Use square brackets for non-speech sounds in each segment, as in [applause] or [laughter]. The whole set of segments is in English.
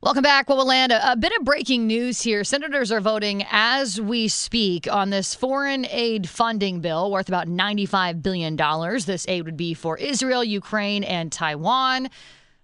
Welcome back. Well, we'll land a, a, bit of breaking news here. Senators are voting as we speak on this foreign aid funding bill worth about $95 billion. This aid would be for Israel, Ukraine, and Taiwan.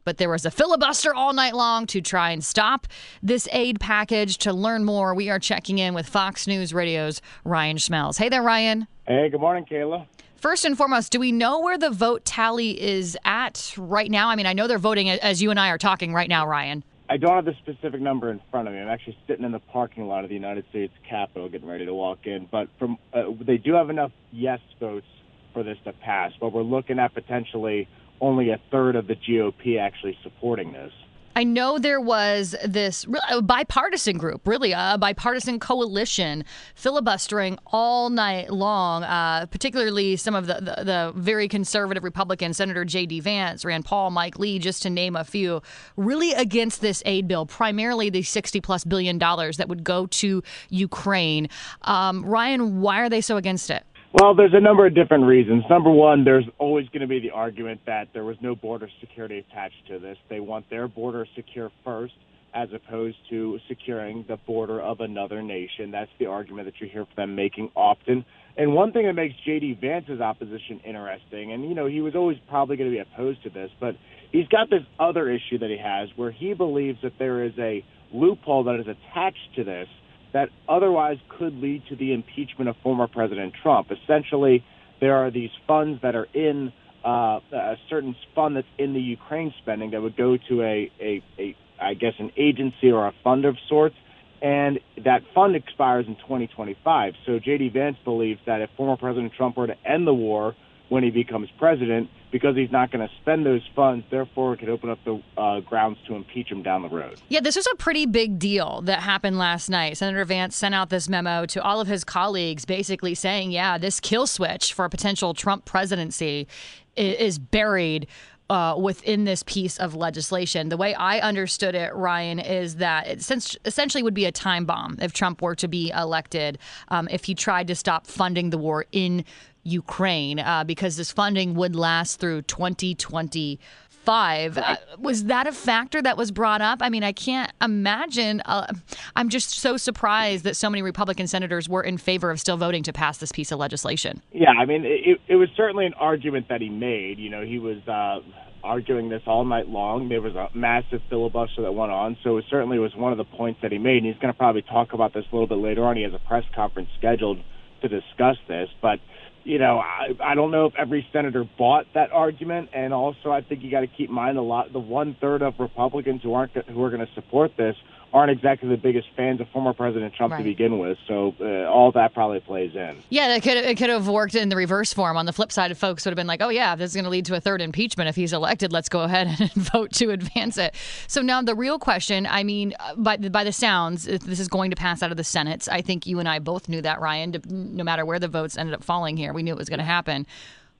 But there was a filibuster all night long to try and stop this aid package. To learn more, we are checking in with Fox News Radio's Ryan Schmelz. Hey there, Ryan. Hey, good morning, Kayla. First and foremost, do we know where the vote tally is at right now? I mean, I know they're voting as you and I are talking right now, Ryan. I don't have the specific number in front of me. I'm actually sitting in the parking lot of the United States Capitol, getting ready to walk in. But from uh, they do have enough yes votes for this to pass, but we're looking at potentially only a third of the GOP actually supporting this. I know there was this bipartisan group, really a bipartisan coalition, filibustering all night long. Uh, particularly some of the, the, the very conservative Republicans, Senator J.D. Vance, Rand Paul, Mike Lee, just to name a few, really against this aid bill. Primarily the sixty plus billion dollars that would go to Ukraine. Um, Ryan, why are they so against it? Well, there's a number of different reasons. Number one, there's always going to be the argument that there was no border security attached to this. They want their border secure first as opposed to securing the border of another nation. That's the argument that you hear from them making often. And one thing that makes J.D. Vance's opposition interesting, and you know, he was always probably going to be opposed to this, but he's got this other issue that he has where he believes that there is a loophole that is attached to this that otherwise could lead to the impeachment of former President Trump. Essentially, there are these funds that are in uh, a certain fund that's in the Ukraine spending that would go to a, a, a, I guess, an agency or a fund of sorts, and that fund expires in 2025. So J.D. Vance believes that if former President Trump were to end the war when he becomes president, because he's not going to spend those funds. Therefore, it could open up the uh, grounds to impeach him down the road. Yeah, this was a pretty big deal that happened last night. Senator Vance sent out this memo to all of his colleagues, basically saying, "Yeah, this kill switch for a potential Trump presidency is buried." Uh, within this piece of legislation. The way I understood it, Ryan, is that it essentially would be a time bomb if Trump were to be elected, um, if he tried to stop funding the war in Ukraine uh, because this funding would last through 2025. Uh, was that a factor that was brought up? I mean, I can't imagine. Uh, I'm just so surprised that so many Republican senators were in favor of still voting to pass this piece of legislation. Yeah, I mean, it, it was certainly an argument that he made. You know, he was uh, arguing this all night long. There was a massive filibuster that went on, so it certainly was one of the points that he made. And he's going to probably talk about this a little bit later on. He has a press conference scheduled to discuss this, but you know, I, I don't know if every senator bought that argument, and also I think you got to keep in mind a lot the one third of Republicans who aren't who are going to support this aren't exactly the biggest fans of former President Trump right. to begin with. So uh, all that probably plays in. Yeah, it could it could have worked in the reverse form. On the flip side, folks would have been like, "Oh yeah, this is going to lead to a third impeachment if he's elected. Let's go ahead [laughs] and vote to advance it." So now the real question, I mean, uh, by by the sounds, this is going to pass out of the Senate. I think you and I both knew that, Ryan. No matter where the votes ended up falling here, we knew it was going to happen.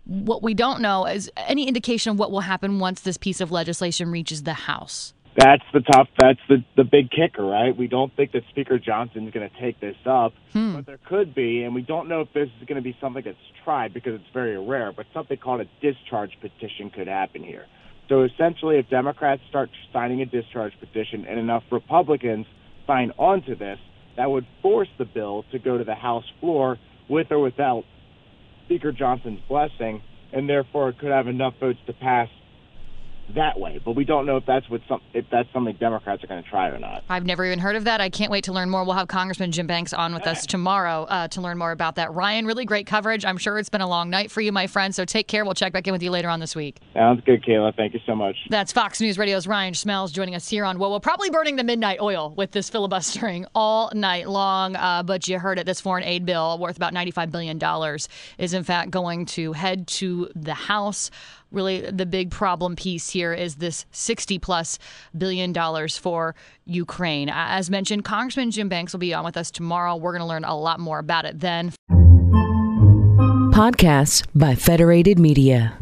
What we don't know is any indication of what will happen once this piece of legislation reaches the House that's the tough. That's the the big kicker, right? We don't think that Speaker Johnson is going to take this up, hmm. but there could be, and we don't know if this is going to be something that's tried because it's very rare. But something called a discharge petition could happen here. So essentially, if Democrats start signing a discharge petition and enough Republicans sign on to this, that would force the bill to go to the House floor with or without Speaker Johnson's blessing, and therefore it could have enough votes to pass that way. But we don't know if that's what some if that's something Democrats are going to try or not. I've never even heard of that. I can't wait to learn more. We'll have Congressman Jim Banks on with us tomorrow uh, to learn more about that. Ryan, really great coverage. I'm sure it's been a long night for you, my friend. So take care. We'll check back in with you later on this week. Sounds good, Kayla. Thank you so much. That's Fox News Radio's Ryan Schmelz joining us here on Well, we're probably burning the midnight oil with this filibustering all night long. Uh, but you heard it. This foreign aid bill worth about $95 billion is in fact going to head to the House really the big problem piece here is this 60 plus billion dollars for Ukraine. As mentioned, Congressman Jim Banks will be on with us tomorrow. We're going to learn a lot more about it then. Podcasts by Federated Media.